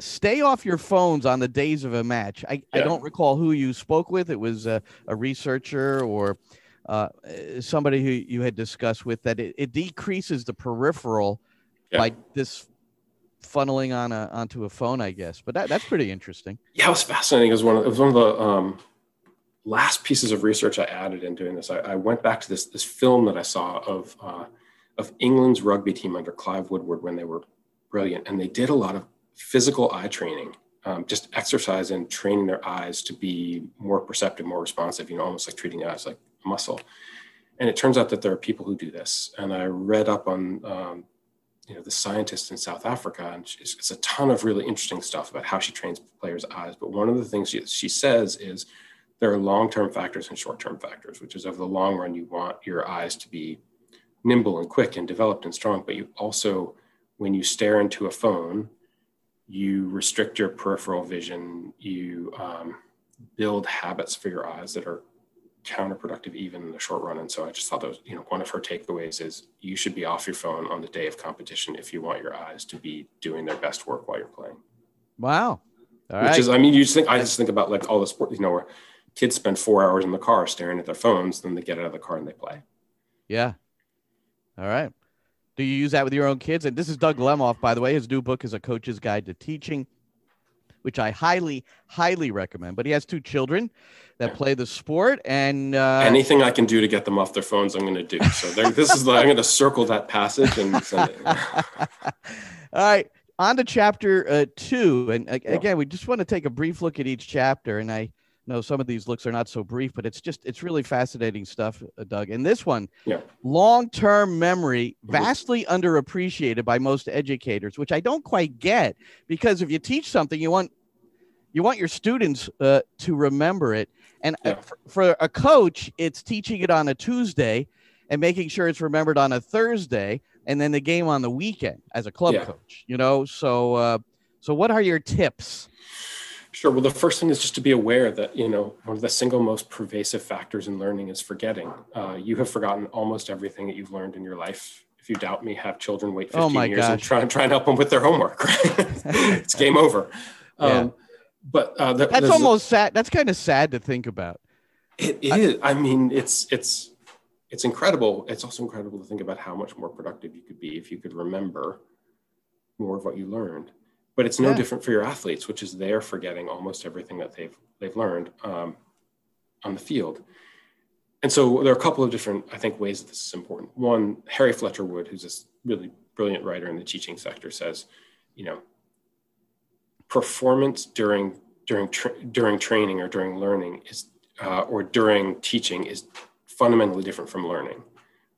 stay off your phones on the days of a match. I, I don't recall who you spoke with. It was a, a researcher or uh, somebody who you had discussed with that it, it decreases the peripheral Yeah. by this funneling on a onto a phone, I guess. But that, that's pretty interesting. Yeah, it was fascinating. It was one of, it was one of the um, last pieces of research I added in doing this. I, I went back to this this film that I saw of uh, of England's rugby team under Clive Woodward when they were brilliant, and they did a lot of physical eye training, um, just exercise and training their eyes to be more perceptive, more responsive. You know, almost like treating eyes like muscle. And it turns out that there are people who do this. And I read up on um, you know the scientist in South Africa, and it's a ton of really interesting stuff about how she trains players' eyes. But one of the things she, she says is there are long-term factors and short-term factors, which is over the long run you want your eyes to be nimble and quick and developed and strong, but you also when you stare into a phone, you restrict your peripheral vision. You um, build habits for your eyes that are counterproductive even in the short run. And so I just thought that was, you know, one of her takeaways is you should be off your phone on the day of competition if you want your eyes to be doing their best work while you're playing. Wow. All Which right. is, I mean, you just think, I just think about like all the sport, you know, where kids spend four hours in the car staring at their phones, then they get out of the car and they play. yeah. All right. Do you use that with your own kids? And this is Doug Lemov, by the way. His new book is A Coach's Guide to Teaching, which I highly, highly recommend. But he has two children that play the sport, and uh, Anything I can do to get them off their phones, I'm going to do. So there, this is, the, I'm going to circle that passage and send it. All right, on to chapter uh, two, and again, we just want to take a brief look at each chapter. And I know some of these looks are not so brief, but it's just it's really fascinating stuff, uh, Doug. And this one, Yeah. long-term memory, Mhm. vastly underappreciated by most educators, which I don't quite get because if you teach something, you want you want your students uh, to remember it. And uh, Yeah. for, for a coach, it's teaching it on a Tuesday and making sure it's remembered on a Thursday, and then the game on the weekend as a club Yeah. coach. You know, so uh, so what are your tips? Sure. Well, the first thing is just to be aware that, you know, one of the single most pervasive factors in learning is forgetting. Uh, you have forgotten almost everything that you've learned in your life. If you doubt me, have children wait 15 Oh years and gosh. try, try and help them with their homework. Right? it's game over. Yeah. Um, but uh, That's a- almost sad. That's kind of sad to think about. It is. I mean, it's it's it's incredible. It's also incredible to think about how much more productive you could be if you could remember more of what you learned. But it's no Yeah. different for your athletes, which is they're forgetting almost everything that they've they've learned um, on the field. And so there are a couple of different, I think, ways that this is important. One, Harry Fletcher Wood, who's this really brilliant writer in the teaching sector, says, you know, performance during during tra- during training or during learning is uh, or during teaching is fundamentally different from learning.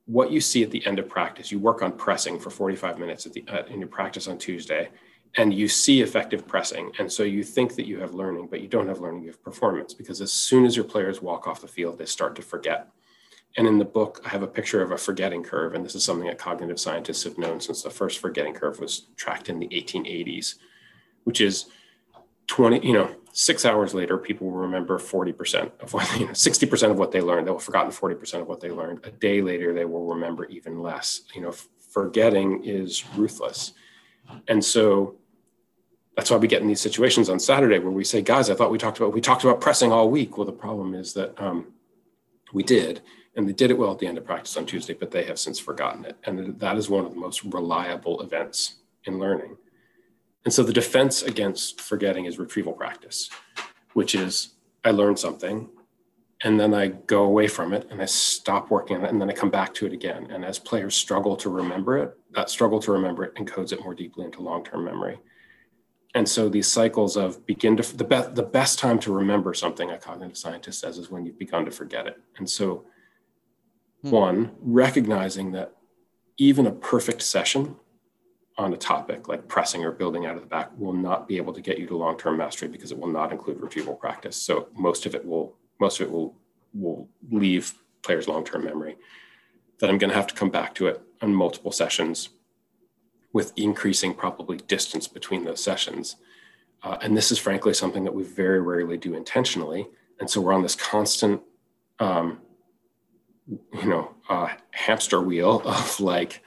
What you see at the end of practice, you work on pressing for 45 minutes at the, uh, in your practice on Tuesday, and you see effective pressing. And so you think that you have learning, but you don't have learning, you have performance because as soon as your players walk off the field, they start to forget. And in the book, I have a picture of a forgetting curve. And this is something that cognitive scientists have known since the first forgetting curve was tracked in the 1880s, which is 20, you know, six hours later, people will remember 40% of what, you know, 60% of what they learned. They'll have forgotten 40% of what they learned. A day later, they will remember even less. You know, forgetting is ruthless. And so that's why we get in these situations on Saturday where we say, guys, I thought we talked about, we talked about pressing all week. Well, the problem is that um, we did, and they did it well at the end of practice on Tuesday, but they have since forgotten it. And that is one of the most reliable events in learning. And so the defense against forgetting is retrieval practice, which is I learn something and then I go away from it and I stop working on it and then I come back to it again. And as players struggle to remember it, that struggle to remember it encodes it more deeply into long-term memory. And so these cycles of begin to the best the best time to remember something, a cognitive scientist says, is when you've begun to forget it. And so Hmm. one, recognizing that even a perfect session on a topic like pressing or building out of the back will not be able to get you to long-term mastery because it will not include retrieval practice. So most of it will most of it will will leave players long-term memory. That I'm going to have to come back to it on multiple sessions with increasing probably distance between those sessions. Uh, and this is frankly something that we very rarely do intentionally. And so we're on this constant, um, you know, uh, hamster wheel of like,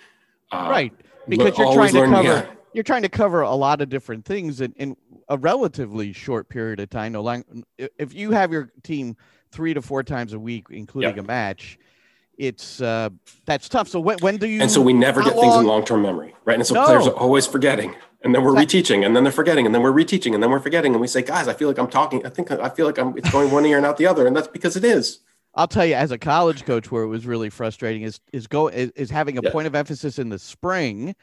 uh, right. Because you're trying to learning- cover yeah. you're trying to cover a lot of different things in, and a relatively short period of time. No long, if you have your team three to four times a week, including Yep. a match, it's uh, that's tough. So when when do you? And so we never get things in long- long-term memory, right? And so No. players are always forgetting, and then we're That- reteaching, and then they're forgetting, and then we're reteaching, and then we're forgetting, and we say, guys, I feel like I'm talking. I think I feel like I'm. It's going one ear and out the other, and that's because it is. I'll tell you, as a college coach, where it was really frustrating is is go is, is having a Yeah. point of emphasis in the spring.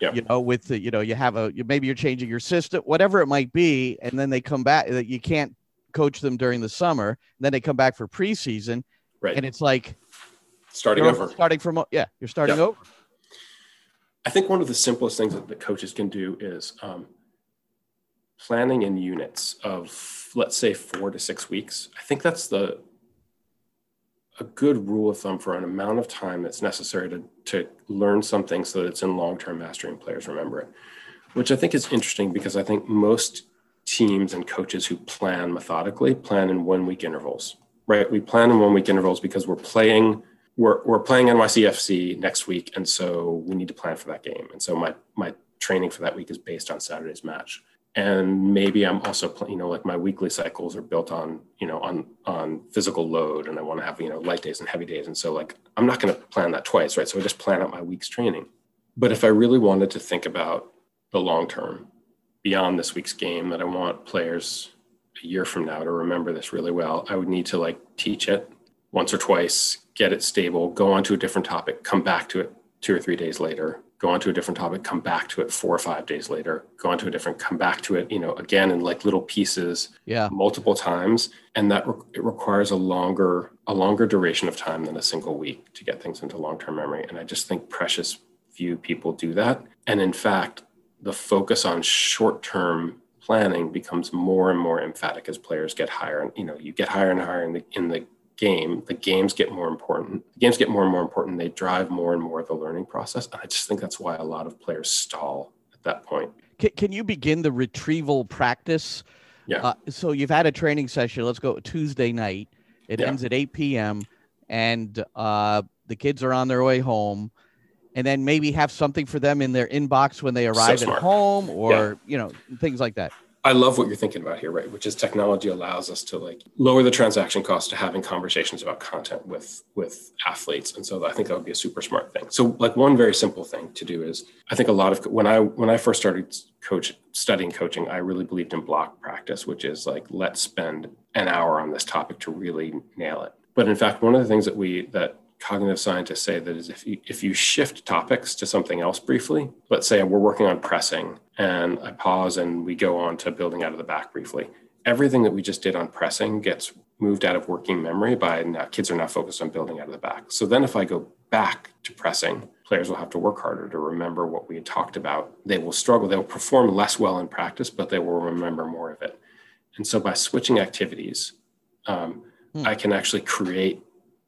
Yeah. You know, with the you know you have a you, maybe you're changing your system, whatever it might be, and then they come back that you can't coach them during the summer. Then they come back for preseason, Right. and it's like Starting you're over. starting from yeah, you're starting Yeah. over. I think one of the simplest things that the coaches can do is um, planning in units of, let's say, four to six weeks. I think that's the a good rule of thumb for an amount of time that's necessary to, to learn something so that it's in long-term mastery and players remember it, which I think is interesting because I think most teams and coaches who plan methodically plan in one week intervals, right? We plan in one week intervals because we're playing we're, we're playing NYCFC next week, and so we need to plan for that game. And so my my training for that week is based on Saturday's match. And maybe I'm also, pl- you know, like my weekly cycles are built on, you know, on on physical load, and I want to have, you know, light days and heavy days. And so, like, I'm not going to plan that twice, right? So I just plan out my week's training. But if I really wanted to think about the long term, beyond this week's game, that I want players a year from now to remember this really well, I would need to like teach it once or twice, get it stable, go on to a different topic, come back to it two or three days later, go on to a different topic, come back to it four or five days later, go on to a different, come back to it, you know, again in like little pieces Yeah, multiple times. And that re- it requires a longer, a longer duration of time than a single week to get things into long-term memory. And I just think precious few people do that. And in fact, the focus on short-term planning becomes more and more emphatic as players get higher. And you know, you get higher and higher in the in the game, the games get more important. The games get more and more important. They drive more and more of the learning process. And I just think that's why a lot of players stall at that point. can, can you begin the retrieval practice? Yeah. Uh, so you've had a training session. Let's go Tuesday night. It Yeah. ends at 8 p.m. and uh, the kids are on their way home. And then maybe have something for them in their inbox when they arrive at home, or you know things like that. I love what you're thinking about here, right? Which is technology allows us to like lower the transaction cost to having conversations about content with with athletes, and so I think that would be a super smart thing. So, like one very simple thing to do is, I think a lot of when I when I first started coach studying coaching, I really believed in block practice, which is like let's spend an hour on this topic to really nail it. But in fact, one of the things that we that cognitive scientists say that is if you if you shift topics to something else briefly let's say we're working on pressing and i pause and we go on to building out of the back briefly. Everything that we just did on pressing gets moved out of working memory by now kids are now focused on building out of the back. So then if i go back to pressing players will have to work harder to remember what we had talked about. They will struggle. They will perform less well in practice but they will remember more of it. And so by switching activities um, Hmm. i can actually create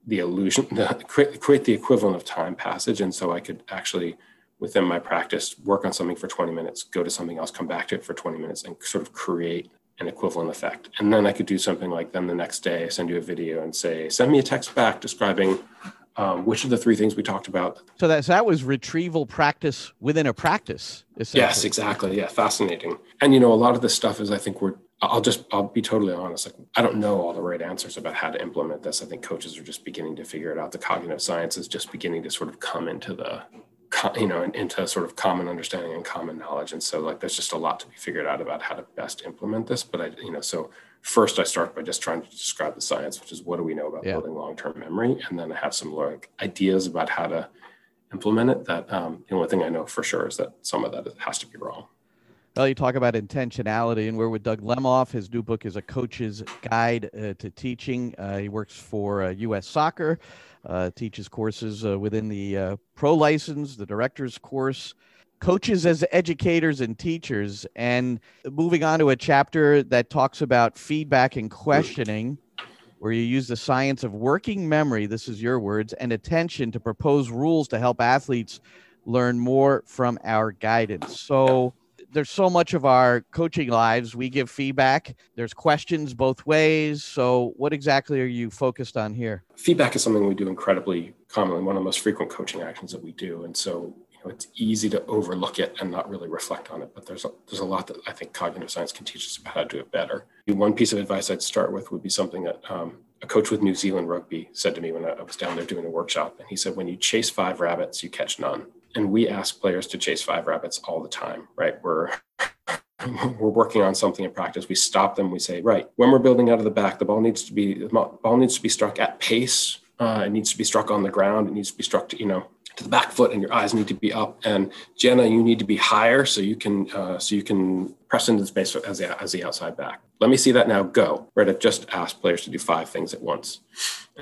the illusion, the, create, create the equivalent of time passage. And so I could actually, within my practice, work on something for 20 minutes, go to something else, come back to it for 20 minutes, and sort of create an equivalent effect. And then I could do something like then the next day, send you a video and say, send me a text back describing um, which of the three things we talked about. So that so that was retrieval practice within a practice. Yes, exactly. Yeah, fascinating. And you know, a lot of this stuff is I think we're I'll just I'll be totally honest. Like I don't know all the right answers about how to implement this. I think coaches are just beginning to figure it out. The cognitive science is just beginning to sort of come into the you know into sort of common understanding and common knowledge. And so like there's just a lot to be figured out about how to best implement this. But I you know so first I start by just trying to describe the science, which is what do we know about Yeah. building long-term memory, and then I have some like ideas about how to implement it. That um, the only thing I know for sure is that some of that has to be wrong. Well, you talk about intentionality, and we're with Doug Lemov. His new book is A Coach's Guide uh, to Teaching. Uh, he works for uh, U.S. Soccer, uh, teaches courses uh, within the uh, pro license, the director's course, coaches as educators and teachers. And moving on to a chapter that talks about feedback and questioning, where you use the science of working memory, this is your words, and attention to propose rules to help athletes learn more from our guidance. So, there's so much of our coaching lives we give feedback there's questions both ways so what exactly are you focused on here feedback is something we do incredibly commonly one of the most frequent coaching actions that we do and so you know, it's easy to overlook it and not really reflect on it. But there's a, there's a lot that I think cognitive science can teach us about how to do it better. One piece of advice I'd start with would be something that um, a coach with New Zealand rugby said to me when I was down there doing a workshop. And he said, when you chase five rabbits, you catch none. And we ask players to chase five rabbits all the time, right? We're we're working on something in practice. We stop them. We say, right, when we're building out of the back, the ball needs to be the ball needs to be struck at pace. Uh, it needs to be struck on the ground. It needs to be struck to, you know, to the back foot and your eyes need to be up. And Jenna, you need to be higher so you can uh, so you can press into the space as the, as the outside back. Let me see that now. Go. Right. I've just asked players to do five things at once,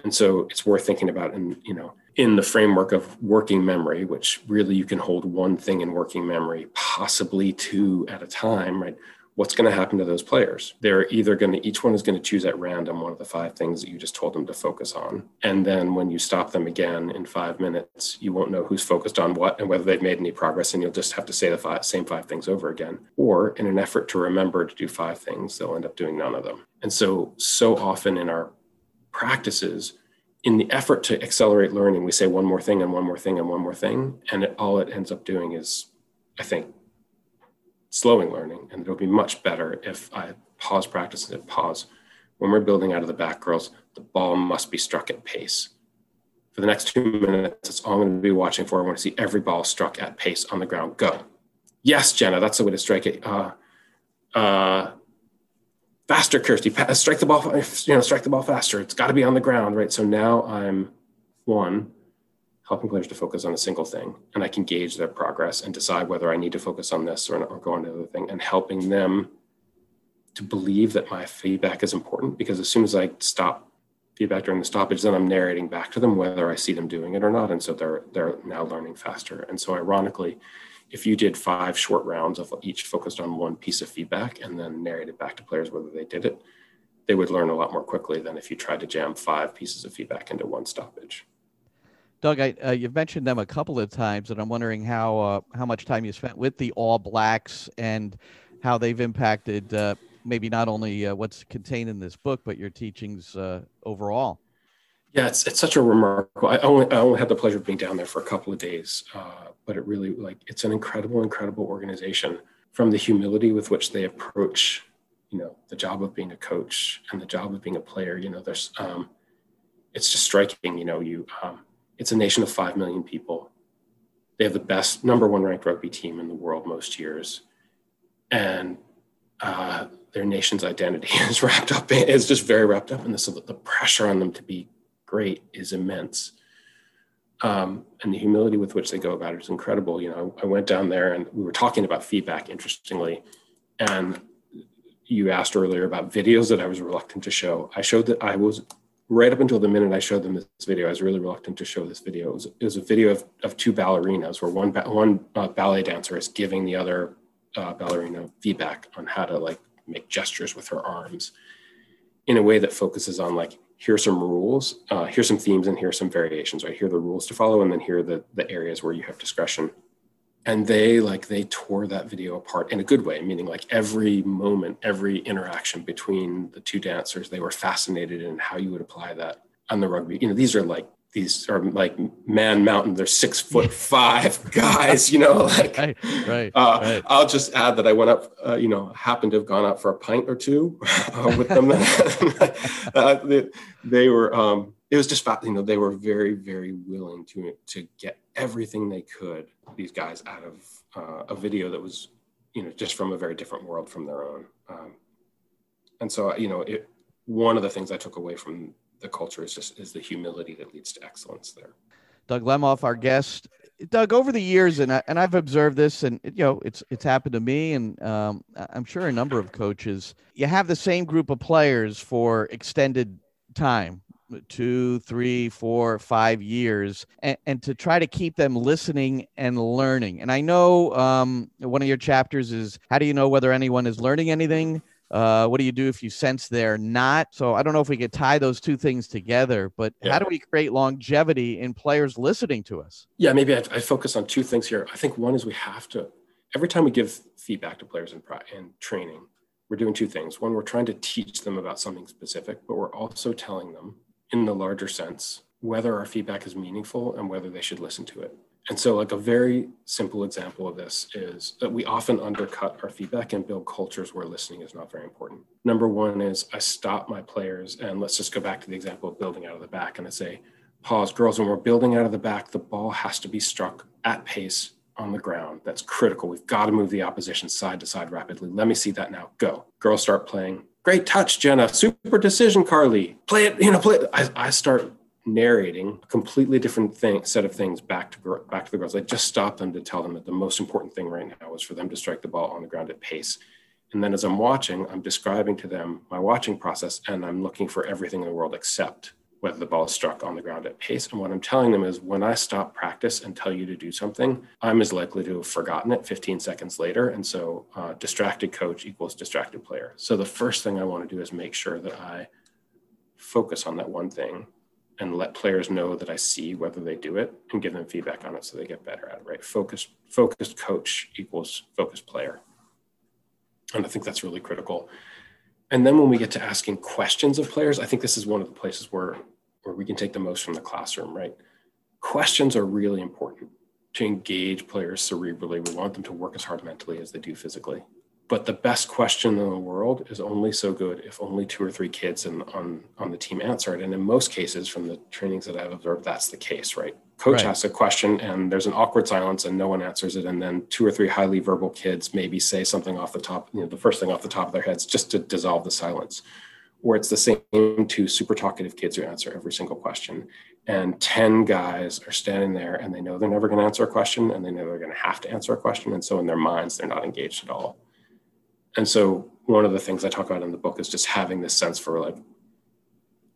and so it's worth thinking about. And you know, in the framework of working memory, which really you can hold one thing in working memory, possibly two at a time. Right what's going to happen to those players? They're either going to, each one is going to choose at random one of the five things that you just told them to focus on. And then when you stop them again in five minutes, you won't know who's focused on what and whether they've made any progress. And you'll just have to say the five, same five things over again. Or in an effort to remember to do five things, they'll end up doing none of them. And so, so often in our practices, in the effort to accelerate learning, we say one more thing and one more thing and one more thing. And it, all it ends up doing is, I think, slowing learning. And it'll be much better if I pause practice and pause. When we're building out of the back, girls, the ball must be struck at pace. For the next two minutes, that's all I'm going to be watching for. I want to see every ball struck at pace on the ground. Go. Yes, Jenna, that's the way to strike it. Uh, uh, faster, Kirsty. Strike the ball. You know, strike the ball faster. It's got to be on the ground, right? So now I'm one helping players to focus on a single thing and I can gauge their progress and decide whether I need to focus on this or, or go on to the other thing and helping them to believe that my feedback is important because as soon as I stop feedback during the stoppage, then I'm narrating back to them whether I see them doing it or not. And so they're they're now learning faster. And so ironically, if you did five short rounds of each focused on one piece of feedback and then narrated back to players whether they did it, they would learn a lot more quickly than if you tried to jam five pieces of feedback into one stoppage. Doug, I, uh, you've mentioned them a couple of times, and I'm wondering how uh, how much time you spent with the All Blacks and how they've impacted uh, maybe not only uh, what's contained in this book, but your teachings uh, overall. Yeah, it's, it's such a remarkable. I only I only had the pleasure of being down there for a couple of days, uh, but it really like it's an incredible, incredible organization. From the humility with which they approach, you know, the job of being a coach and the job of being a player. You know, there's um, it's just striking. You know, you um, it's a nation of 5 million people. They have the best number one ranked rugby team in the world most years. And uh, their nation's identity is wrapped up, is just very wrapped up in this. So the pressure on them to be great is immense. Um, and the humility with which they go about it is incredible. You know, I went down there and we were talking about feedback, interestingly. And you asked earlier about videos that I was reluctant to show. I showed that I was right up until the minute I showed them this video, I was really reluctant to show this video. It was, it was a video of, of two ballerinas where one, one uh, ballet dancer is giving the other uh, ballerina feedback on how to like make gestures with her arms in a way that focuses on like, here's some rules, uh, here's some themes and here's some variations, right? Here are the rules to follow and then here are the, the areas where you have discretion and they like they tore that video apart in a good way meaning like every moment every interaction between the two dancers they were fascinated in how you would apply that on the rugby. You know these are like these are like man mountain. They're six foot five guys you know like right, right, uh, right, i'll just add that i went up uh, you know happened to have gone out for a pint or two uh, with them uh, they, they, were um it was just you know they were very very willing to to get everything they could these guys out of uh, a video that was you know just from a very different world from their own. Um, and so you know it, one of the things i took away from the culture is just is the humility that leads to excellence there. Doug lemov our guest. Doug over the years and, I, and i've observed this and you know it's it's happened to me and um, i'm sure a number of coaches you have the same group of players for extended time two, three, four, five years, and, and, to try to keep them listening and learning. And I know um, one of your chapters is how do you know whether anyone is learning anything? Uh, what do you do if you sense they're not? So I don't know if we could tie those two things together, but yeah. how do we create longevity in players listening to us? Yeah, maybe I, I focus on two things here. I think one is we have to, every time we give feedback to players in, in training, we're doing two things. One, we're trying to teach them about something specific, but we're also telling them in the larger sense whether our feedback is meaningful and whether they should listen to it. And so, like a very simple example of this is that we often undercut our feedback and build cultures where listening is not very important. Number one is I stop my players, and let's just go back to the example of building out of the back, and I say, pause, girls, when we're building out of the back, the ball has to be struck at pace on the ground. That's critical. We've got to move the opposition side to side rapidly. Let me see that now. Go. Girls start playing. Great touch, Jenna. Super decision, Carly. Play it, you know, play it. I, I start narrating a completely different thing, set of things back to back to the girls. I just stopped them to tell them that the most important thing right now was for them to strike the ball on the ground at pace. And then as I'm watching, I'm describing to them my watching process and I'm looking for everything in the world except whether the ball is struck on the ground at pace. And what I'm telling them is when I stop practice and tell you to do something, I'm as likely to have forgotten it 15 seconds later. And so uh, distracted coach equals distracted player. So the first thing I want to do is make sure that I focus on that one thing and let players know that I see whether they do it and give them feedback on it so they get better at it, right? Focused, focused coach equals focused player. And I think that's really critical. And then when we get to asking questions of players, I think this is one of the places where, where we can take the most from the classroom, right? Questions are really important to engage players cerebrally. We want them to work as hard mentally as they do physically but the best question in the world is only so good if only two or three kids in, on on the team answer it. And in most cases, from the trainings that I've observed, that's the case, right? Coach right. asks a question and there's an awkward silence and no one answers it, and then two or three highly verbal kids maybe say something off the top, you know, the first thing off the top of their heads just to dissolve the silence. Or it's the same two super talkative kids who answer every single question. And 10 guys are standing there and they know they're never going to answer a question and they know they're going to have to answer a question. And so in their minds, they're not engaged at all and so one of the things I talk about in the book is just having this sense for like,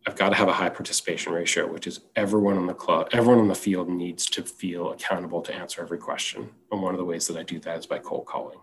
I've got to have a high participation ratio, which is everyone on the club, everyone on the field needs to feel accountable to answer every question. And one of the ways that I do that is by cold calling.